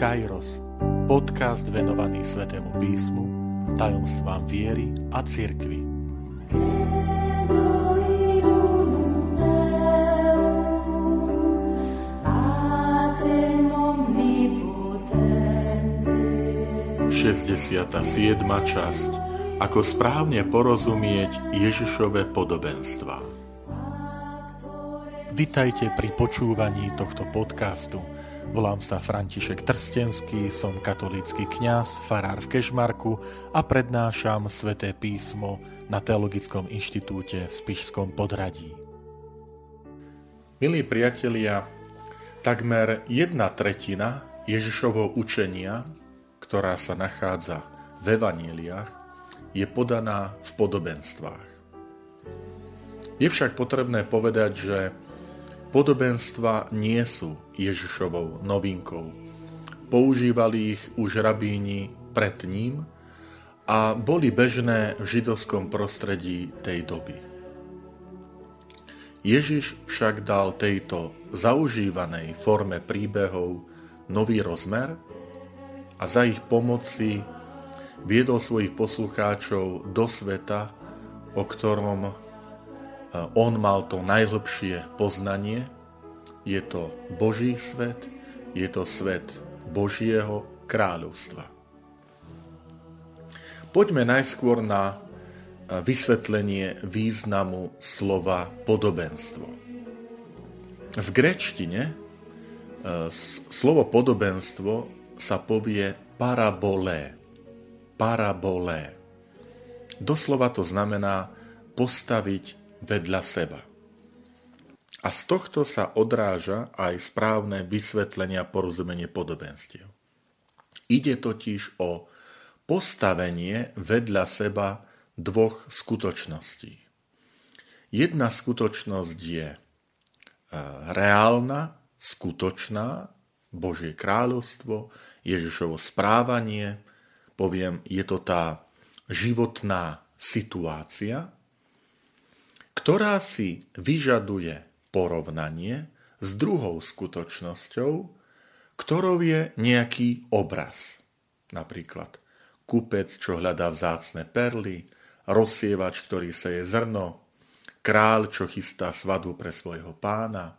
Kairos, podcast venovaný Svetému písmu, tajomstvám viery a cirkvi. Šesťdesiata siedma časť Ako správne porozumieť Ježišove podobenstva. Vitajte pri počúvaní tohto podcastu – Volám sa František Trstenský, som katolícky kňaz, farár v Kešmarku a prednášam sväté písmo na Teologickom inštitúte v Spišskom podradí. Milí priatelia, takmer jedna tretina Ježišovho učenia, ktorá sa nachádza v evaníliách, je podaná v podobenstvách. Je však potrebné povedať, že Podobenstva nie sú Ježišovou novinkou. Používali ich už rabíni pred ním a boli bežné v židovskom prostredí tej doby. Ježiš však dal tejto zaužívanej forme príbehov nový rozmer a za ich pomoci viedol svojich poslucháčov do sveta, o ktorom on mal to najhlbšie poznanie. Je to Boží svet, je to svet Božieho kráľovstva. Poďme najskôr na vysvetlenie významu slova podobenstvo. V grečtine slovo podobenstvo sa povie parabolé. Parabolé. Doslova to znamená postaviť vedľa seba. A z tohto sa odráža aj správne vysvetlenia porozumenie podobenstiev. Ide totiž o postavenie vedľa seba dvoch skutočností. Jedna skutočnosť je e, reálna, skutočná, Božie kráľovstvo, Ježišovo správanie, poviem, je to tá životná situácia, ktorá si vyžaduje porovnanie s druhou skutočnosťou, ktorou je nejaký obraz. Napríklad kupec, čo hľadá vzácne perly, rozsievač, ktorý seje zrno, král, čo chystá svadbu pre svojho pána,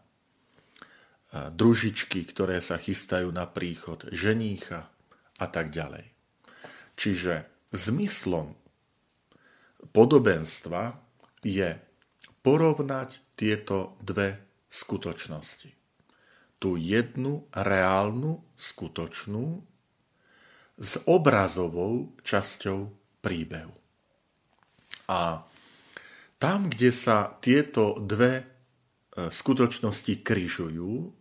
družičky, ktoré sa chystajú na príchod ženícha a tak ďalej. Čiže zmyslom podobenstva je porovnať tieto dve skutočnosti. Tu jednu reálnu, skutočnú s obrazovou časťou príbehu. A tam, kde sa tieto dve e, skutočnosti kryžujú,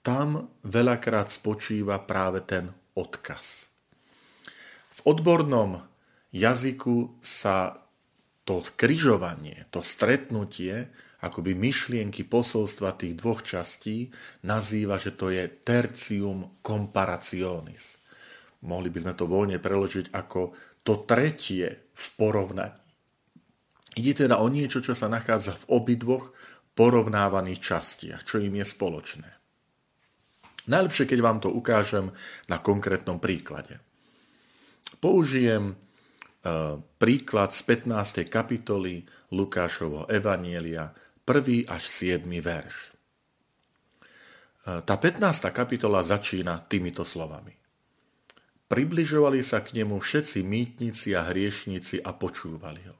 tam veľakrát spočíva práve ten odkaz. V odbornom jazyku sa to križovanie, to stretnutie, akoby myšlienky posolstva tých dvoch častí, nazýva, že to je tercium comparationis. Mohli by sme to voľne preložiť ako to tretie v porovnaní. Ide teda o niečo, čo sa nachádza v obidvoch porovnávaných častiach, čo im je spoločné. Najlepšie, keď vám to ukážem na konkrétnom príklade. Použijem príklad z 15. kapitoly Lukášovho Evanielia, 1. až 7. verš. E, tá 15. kapitola začína týmito slovami. Približovali sa k nemu všetci mýtnici a hriešnici a počúvali ho.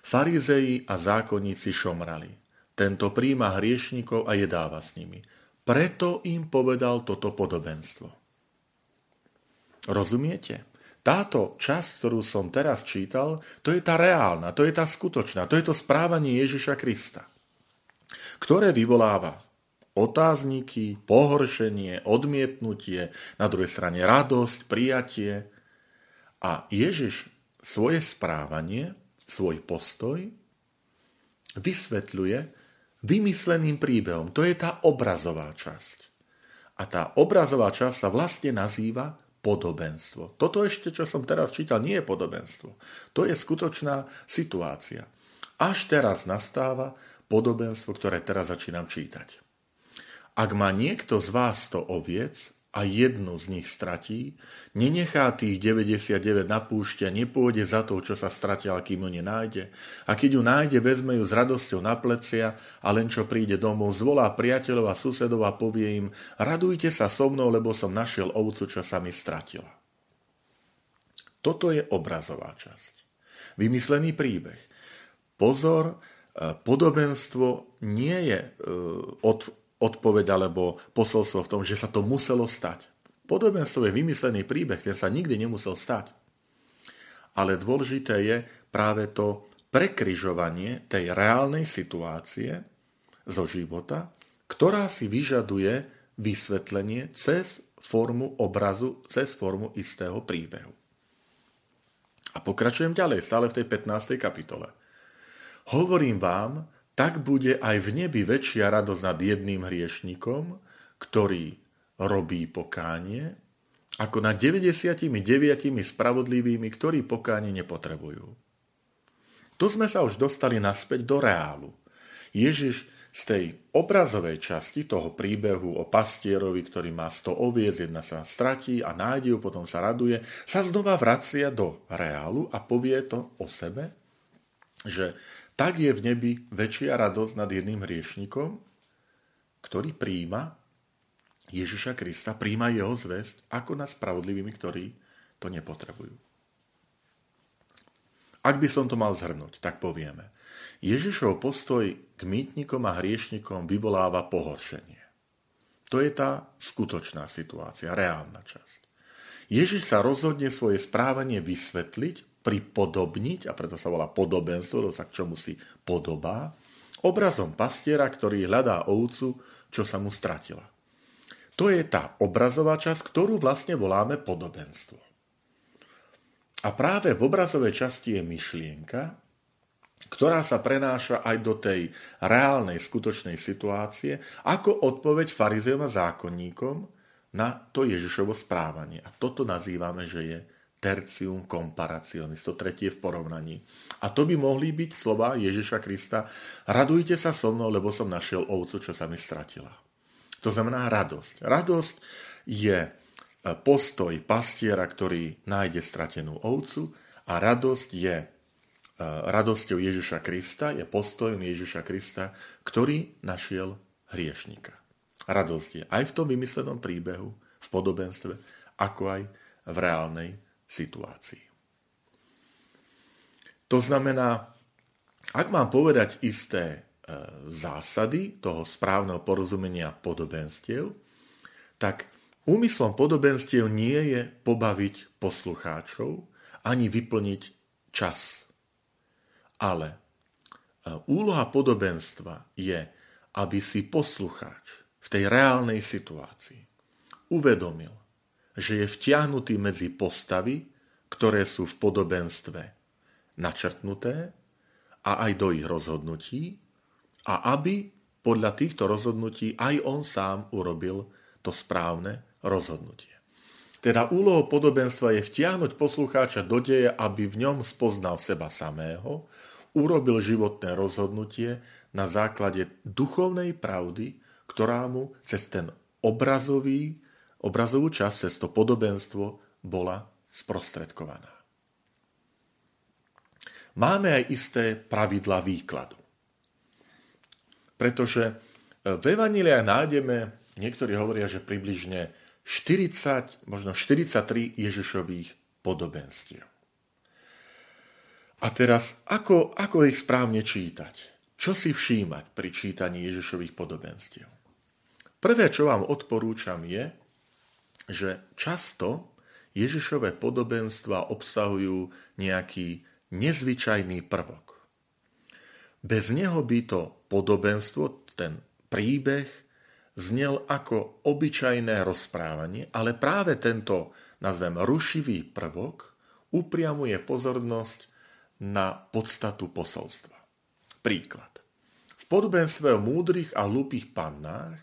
Farizeji a zákonníci šomrali. Tento príjma hriešnikov a jedáva s nimi. Preto im povedal toto podobenstvo. Rozumiete? Táto časť, ktorú som teraz čítal, to je tá reálna, to je tá skutočná, to je to správanie Ježiša Krista, ktoré vyvoláva otázniky, pohoršenie, odmietnutie, na druhej strane radosť, prijatie. A Ježiš svoje správanie, svoj postoj vysvetľuje vymysleným príbehom. To je tá obrazová časť. A tá obrazová časť sa vlastne nazýva podobenstvo. Toto ešte, čo som teraz čítal, nie je podobenstvo. To je skutočná situácia. Až teraz nastáva podobenstvo, ktoré teraz začínam čítať. Ak má niekto z vás to oviec a jednu z nich stratí, nenechá tých 99 na púšte a nepôjde za to, čo sa stratil, kým ju nenájde. A keď ju nájde, vezme ju s radosťou na plecia a len čo príde domov, zvolá priateľov a susedov a povie im, radujte sa so mnou, lebo som našiel ovcu, čo sa mi stratila. Toto je obrazová časť. Vymyslený príbeh. Pozor, e, podobenstvo nie je e, od odpoveď alebo posolstvo v tom, že sa to muselo stať. Podobenstvo je vymyslený príbeh, ten sa nikdy nemusel stať. Ale dôležité je práve to prekryžovanie tej reálnej situácie zo života, ktorá si vyžaduje vysvetlenie cez formu obrazu, cez formu istého príbehu. A pokračujem ďalej, stále v tej 15. kapitole. Hovorím vám, tak bude aj v nebi väčšia radosť nad jedným hriešnikom, ktorý robí pokánie, ako nad 99 spravodlivými, ktorí pokánie nepotrebujú. Tu sme sa už dostali naspäť do reálu. Ježiš z tej obrazovej časti toho príbehu o pastierovi, ktorý má 100 oviec, jedna sa stratí a nájde ju, potom sa raduje, sa znova vracia do reálu a povie to o sebe, že tak je v nebi väčšia radosť nad jedným hriešnikom, ktorý príjma Ježiša Krista, príjma jeho zväzť, ako nad spravodlivými, ktorí to nepotrebujú. Ak by som to mal zhrnúť, tak povieme. Ježišov postoj k mýtnikom a hriešnikom vyvoláva pohoršenie. To je tá skutočná situácia, reálna časť. Ježiš sa rozhodne svoje správanie vysvetliť pripodobniť, a preto sa volá podobenstvo, to sa k čomu si podobá, obrazom pastiera, ktorý hľadá ovcu, čo sa mu stratila. To je tá obrazová časť, ktorú vlastne voláme podobenstvo. A práve v obrazovej časti je myšlienka, ktorá sa prenáša aj do tej reálnej, skutočnej situácie, ako odpoveď farizeom a zákonníkom na to Ježišovo správanie. A toto nazývame, že je tercium comparationis, to tretie v porovnaní. A to by mohli byť slova Ježiša Krista. Radujte sa so mnou, lebo som našiel ovcu, čo sa mi stratila. To znamená radosť. Radosť je e, postoj pastiera, ktorý nájde stratenú ovcu a radosť je e, radosťou Ježiša Krista, je postojom Ježiša Krista, ktorý našiel hriešnika. Radosť je aj v tom vymyslenom príbehu, v podobenstve, ako aj v reálnej situácií. To znamená, ak mám povedať isté e, zásady toho správneho porozumenia podobenstiev, tak úmyslom podobenstiev nie je pobaviť poslucháčov ani vyplniť čas. Ale e, úloha podobenstva je, aby si poslucháč v tej reálnej situácii uvedomil, že je vtiahnutý medzi postavy, ktoré sú v podobenstve načrtnuté a aj do ich rozhodnutí a aby podľa týchto rozhodnutí aj on sám urobil to správne rozhodnutie. Teda úlohou podobenstva je vtiahnuť poslucháča do deje, aby v ňom spoznal seba samého, urobil životné rozhodnutie na základe duchovnej pravdy, ktorá mu cez ten obrazový obrazovú časť cez to podobenstvo bola sprostredkovaná. Máme aj isté pravidla výkladu. Pretože e, v Evaníliách nájdeme, niektorí hovoria, že približne 40, možno 43 Ježišových podobenstiev. A teraz, ako, ako ich správne čítať? Čo si všímať pri čítaní Ježišových podobenstiev? Prvé, čo vám odporúčam, je, že často Ježišové podobenstva obsahujú nejaký nezvyčajný prvok. Bez neho by to podobenstvo, ten príbeh, znel ako obyčajné rozprávanie, ale práve tento, nazvem, rušivý prvok upriamuje pozornosť na podstatu posolstva. Príklad. V podobenstve o múdrych a hlúpých pannách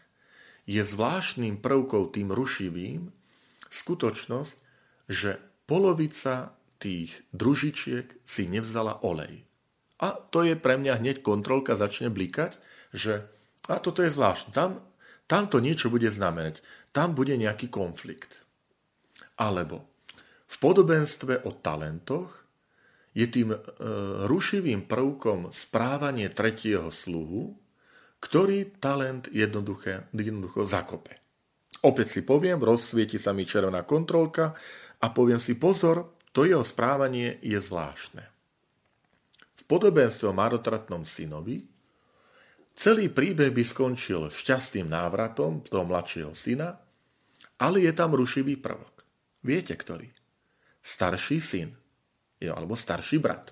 je zvláštnym prvkom tým rušivým, skutočnosť, že polovica tých družičiek si nevzala olej. A to je pre mňa hneď kontrolka začne blikať, že a toto je zvláštne. Tam tam to niečo bude znamenať. Tam bude nejaký konflikt. Alebo v podobenstve o talentoch je tým e, rušivým prvkom správanie tretieho sluhu, ktorý talent jednoducho, jednoducho zakope. Opäť si poviem, rozsvieti sa mi červená kontrolka a poviem si pozor, to jeho správanie je zvláštne. V podobenstve o marotratnom synovi Celý príbeh by skončil šťastným návratom toho mladšieho syna, ale je tam rušivý prvok. Viete ktorý? Starší syn, alebo starší brat,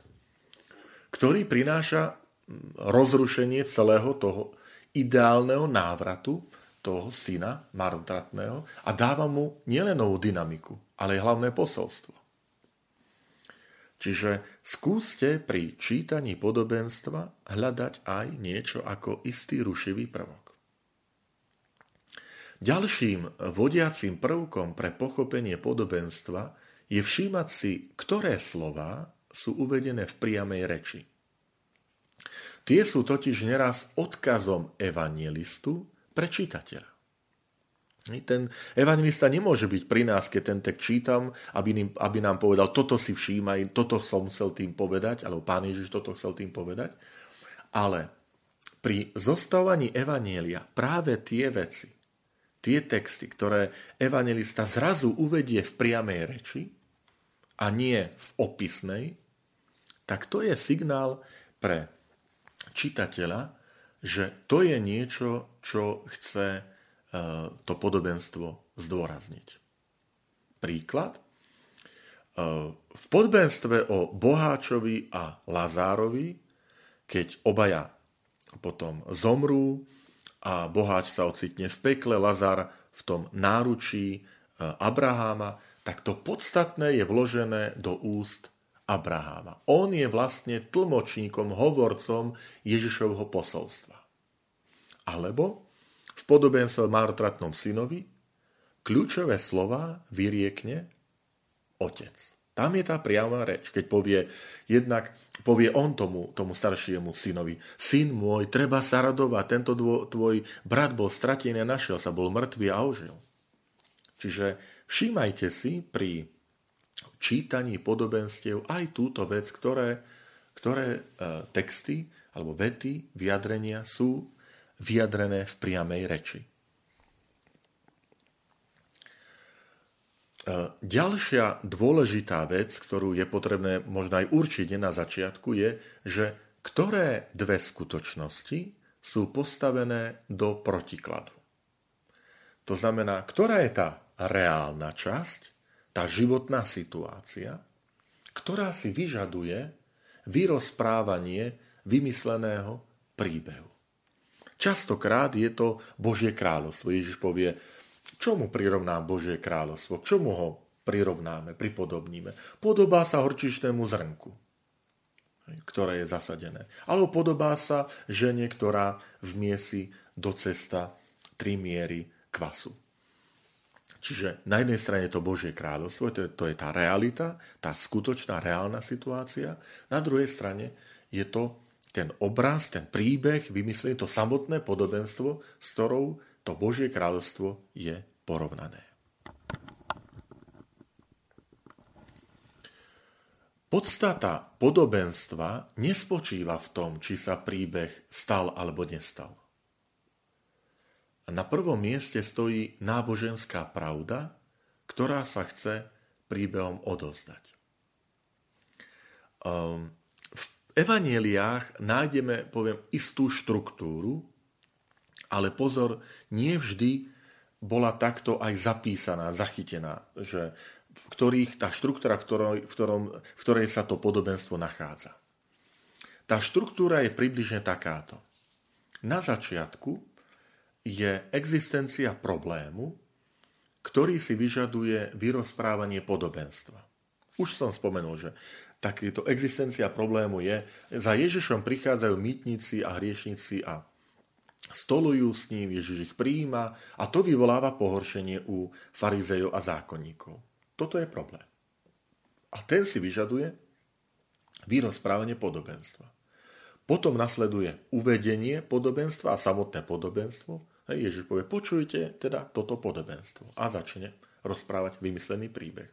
ktorý prináša mm, rozrušenie celého toho ideálneho návratu toho syna marotratného a dáva mu nielen novú dynamiku, ale aj hlavné posolstvo. Čiže skúste pri čítaní podobenstva hľadať aj niečo ako istý rušivý prvok. Ďalším vodiacím prvkom pre pochopenie podobenstva je všímať si, ktoré slova sú uvedené v priamej reči. Tie sú totiž neraz odkazom evangelistu pre čitateľa. Ten evangelista nemôže byť pri nás, keď ten tek čítam, aby, aby nám povedal, toto si všímaj, toto som chcel tým povedať, alebo pán Ježiš toto chcel tým povedať. Ale pri zostávaní evanielia práve tie veci, tie texty, ktoré evangelista zrazu uvedie v priamej reči a nie v opisnej, tak to je signál pre čitateľa, že to je niečo, čo chce E, to podobenstvo zdôrazniť. Príklad. E, v podobenstve o Boháčovi a Lazárovi, keď obaja potom zomrú a Boháč sa ocitne v pekle, Lazár v tom náručí e, Abraháma, tak to podstatné je vložené do úst Abraháma. On je vlastne tlmočníkom, hovorcom Ježišovho posolstva. Alebo v podobenstve marotratnom synovi kľúčové slova vyriekne otec. Tam je tá priama reč, keď povie, jednak povie on tomu, tomu staršiemu synovi, syn môj, treba sa radovať, tento dvo, tvoj brat bol stratený a našiel sa, bol mŕtvý a ožil. Čiže všímajte si pri čítaní podobenstiev aj túto vec, ktoré, ktoré e, texty alebo vety, vyjadrenia sú vyjadrené v priamej reči. E, ďalšia dôležitá vec, ktorú je potrebné možno aj určiť na začiatku, je, že ktoré dve skutočnosti sú postavené do protikladu. To znamená, ktorá je tá reálna časť, tá životná situácia, ktorá si vyžaduje vyrozprávanie vymysleného príbehu. Častokrát je to Božie kráľovstvo. Ježiš povie, čomu prirovnám Božie kráľovstvo? K čomu ho prirovnáme, pripodobníme? Podobá sa horčišnému zrnku, ktoré je zasadené. Alebo podobá sa žene, ktorá vmiesi do cesta tri miery kvasu. Čiže na jednej strane to Božie kráľovstvo, to je, to je tá realita, tá skutočná, reálna situácia. Na druhej strane je to ten obraz, ten príbeh, vymysleli to samotné podobenstvo, s ktorou to Božie kráľovstvo je porovnané. Podstata podobenstva nespočíva v tom, či sa príbeh stal alebo nestal. Na prvom mieste stojí náboženská pravda, ktorá sa chce príbehom odozdať. Um, evaneliách nájdeme, poviem, istú štruktúru, ale pozor, nie vždy bola takto aj zapísaná, zachytená, že v ktorých tá štruktúra, v, ktorej, v, ktorom, v ktorej sa to podobenstvo nachádza. Tá štruktúra je približne takáto. Na začiatku je existencia problému, ktorý si vyžaduje vyrozprávanie podobenstva. Už som spomenul, že takéto existencia problému je, za Ježišom prichádzajú mýtnici a hriešnici a stolujú s ním, Ježiš ich prijíma a to vyvoláva pohoršenie u farizejov a zákonníkov. Toto je problém. A ten si vyžaduje vyrozprávanie podobenstva. Potom nasleduje uvedenie podobenstva a samotné podobenstvo, Ježiš povie, počujte teda toto podobenstvo a začne rozprávať vymyslený príbeh.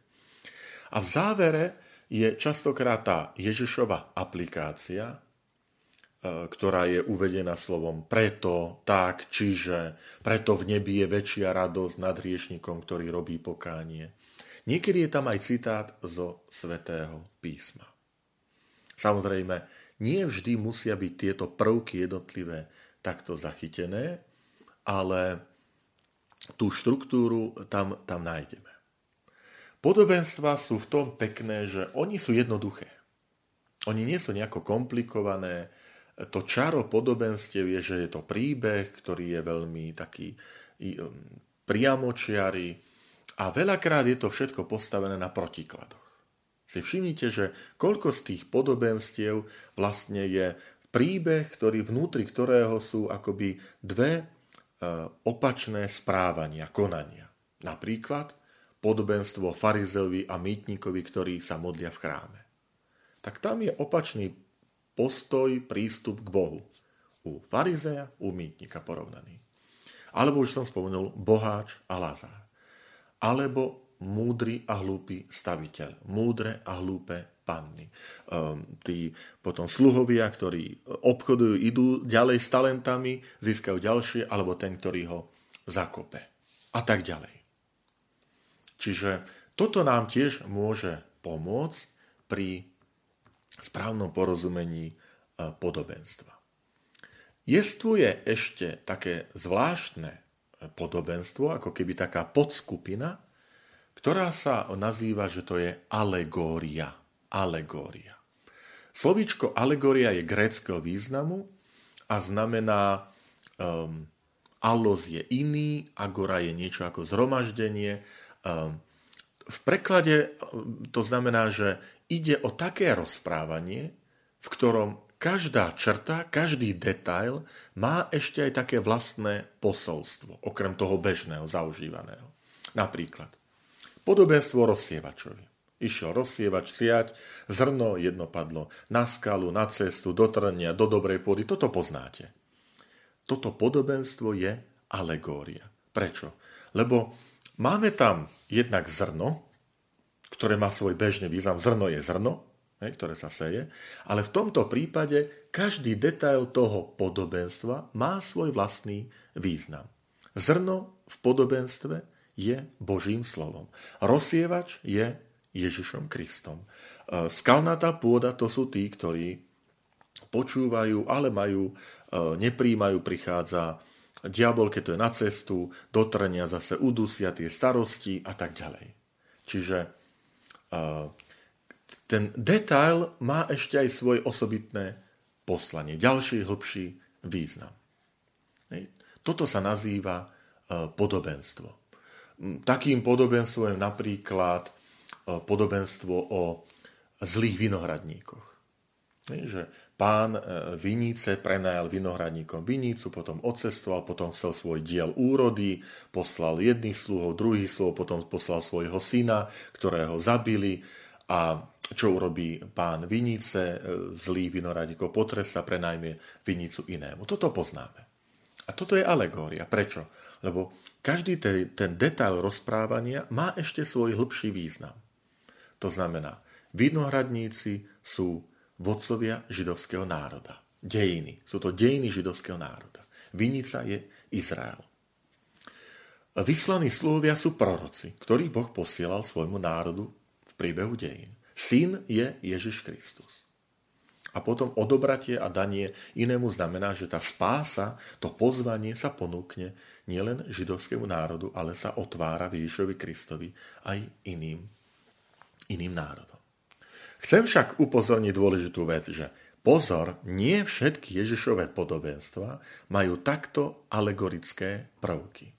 A v závere je častokrát tá Ježišova aplikácia, e, ktorá je uvedená slovom preto, tak, čiže, preto v nebi je väčšia radosť nad hriešnikom, ktorý robí pokánie. Niekedy je tam aj citát zo svätého písma. Samozrejme, nie vždy musia byť tieto prvky jednotlivé takto zachytené, ale tú štruktúru tam, tam nájdeme. Podobenstva sú v tom pekné, že oni sú jednoduché. Oni nie sú nejako komplikované. To čaro podobenstiev je, že je to príbeh, ktorý je veľmi taký um, priamočiary a veľakrát je to všetko postavené na protikladoch. Si všimnite, že koľko z tých podobenstiev vlastne je príbeh, ktorý vnútri ktorého sú akoby dve uh, opačné správania, konania. Napríklad podobenstvo farizeovi a mýtnikovi, ktorí sa modlia v chráme. Tak tam je opačný postoj, prístup k Bohu. U farizeja, u mýtnika porovnaný. Alebo už som spomenul Boháč a Lazár. Alebo múdry a hlúpy staviteľ. Múdre a hlúpe panny. Um, tí potom sluhovia, ktorí obchodujú, idú ďalej s talentami, získajú ďalšie, alebo ten, ktorý ho zakope. A tak ďalej. Čiže toto nám tiež môže pomôcť pri správnom porozumení e, podobenstva. Jestvuje ešte také zvláštne e, podobenstvo, ako keby taká podskupina, ktorá sa nazýva, že to je alegória. Alegória. Slovíčko alegória je gréckého významu a znamená um, allos je iný, agora je niečo ako zhromaždenie, v preklade to znamená, že ide o také rozprávanie, v ktorom každá črta, každý detail má ešte aj také vlastné posolstvo, okrem toho bežného, zaužívaného. Napríklad, podobenstvo rozsievačovi. Išiel rozsievač siať, zrno jedno padlo na skalu, na cestu, do trnia, do dobrej pôdy. Toto poznáte. Toto podobenstvo je alegória. Prečo? Lebo Máme tam jednak zrno, ktoré má svoj bežný význam. Zrno je zrno, ktoré sa seje, ale v tomto prípade každý detail toho podobenstva má svoj vlastný význam. Zrno v podobenstve je Božím slovom. Rozsievač je Ježišom Kristom. E, skalnatá pôda to sú tí, ktorí počúvajú, ale majú, e, nepríjmajú, prichádza diabol, keď to je na cestu, dotrenia zase udusia tie starosti a tak ďalej. Čiže ten detail má ešte aj svoje osobitné poslanie, ďalší, hĺbší význam. Toto sa nazýva podobenstvo. Takým podobenstvom je napríklad podobenstvo o zlých vinohradníkoch. Že pán e, Vinice prenajal vinohradníkom vinicu, potom odcestoval, potom chcel svoj diel úrody, poslal jedných sluhov, druhých sluhov, potom poslal svojho syna, ktorého zabili a čo urobí pán Vinice, e, zlý vinohradníkov potresta, prenajmie vinicu inému. Toto poznáme. A toto je alegória. Prečo? Lebo každý ten, ten detail rozprávania má ešte svoj hĺbší význam. To znamená, vinohradníci sú vodcovia židovského národa. Dejiny. Sú to dejiny židovského národa. Vinica je Izrael. Vyslaní sluhovia sú proroci, ktorých Boh posielal svojmu národu v priebehu dejín. Syn je Ježiš Kristus. A potom odobratie a danie inému znamená, že tá spása, to pozvanie sa ponúkne nielen židovskému národu, ale sa otvára Ježišovi Kristovi aj iným, iným národom. Chcem však upozorniť dôležitú vec, že pozor, nie všetky Ježišové podobenstva majú takto alegorické prvky.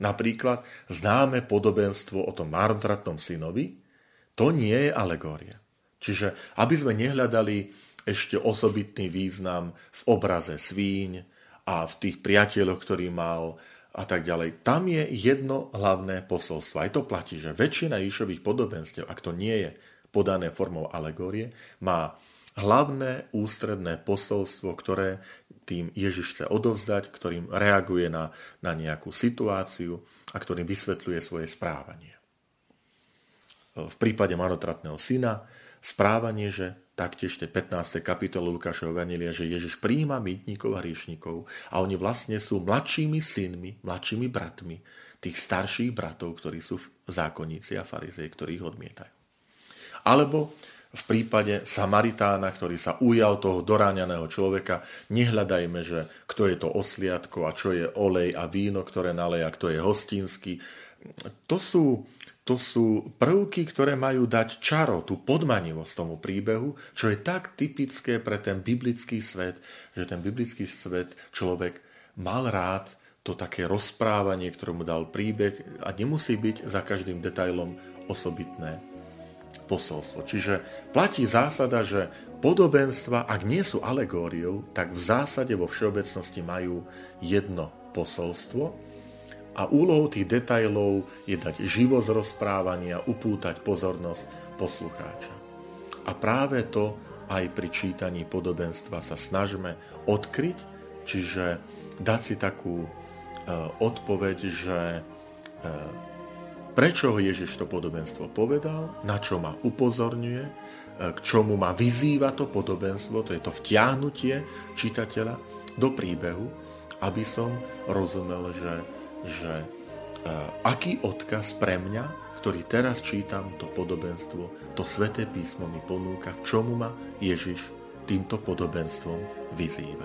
Napríklad známe podobenstvo o tom marnotratnom synovi, to nie je alegória. Čiže aby sme nehľadali ešte osobitný význam v obraze svíň a v tých priateľoch, ktorý mal a tak ďalej. Tam je jedno hlavné posolstvo. Aj to platí, že väčšina Ježišových podobenstiev, ak to nie je podané formou alegórie, má hlavné ústredné posolstvo, ktoré tým Ježiš chce odovzdať, ktorým reaguje na, na nejakú situáciu a ktorým vysvetľuje svoje správanie. V prípade marnotratného syna správanie, že taktiež v 15. kapitole Lukášovho Evangelia, že Ježiš príjima mytníkov a hriešnikov a oni vlastne sú mladšími synmi, mladšími bratmi tých starších bratov, ktorí sú zákonníci a farizei, ktorí ich odmietajú. Alebo v prípade Samaritána, ktorý sa ujal toho doráňaného človeka, nehľadajme, že kto je to osliadko a čo je olej a víno, ktoré naleja, kto je hostinský. To sú to sú prvky, ktoré majú dať čaro, tú podmanivosť tomu príbehu, čo je tak typické pre ten biblický svet, že ten biblický svet človek mal rád to také rozprávanie, ktoré mu dal príbeh a nemusí byť za každým detailom osobitné posolstvo. Čiže platí zásada, že podobenstva, ak nie sú alegóriou, tak v zásade vo všeobecnosti majú jedno posolstvo a úlohou tých detajlov je dať život rozprávania, upútať pozornosť poslucháča. A práve to aj pri čítaní podobenstva sa snažíme odkryť, čiže dať si takú e, odpoveď, že e, prečo ho Ježiš to podobenstvo povedal, na čo ma upozorňuje, e, k čomu ma vyzýva to podobenstvo, to je to vtiahnutie čitateľa do príbehu, aby som rozumel, že že e, aký odkaz pre mňa, ktorý teraz čítam to podobenstvo, to sveté písmo mi ponúka, čomu ma Ježiš týmto podobenstvom vyzýva.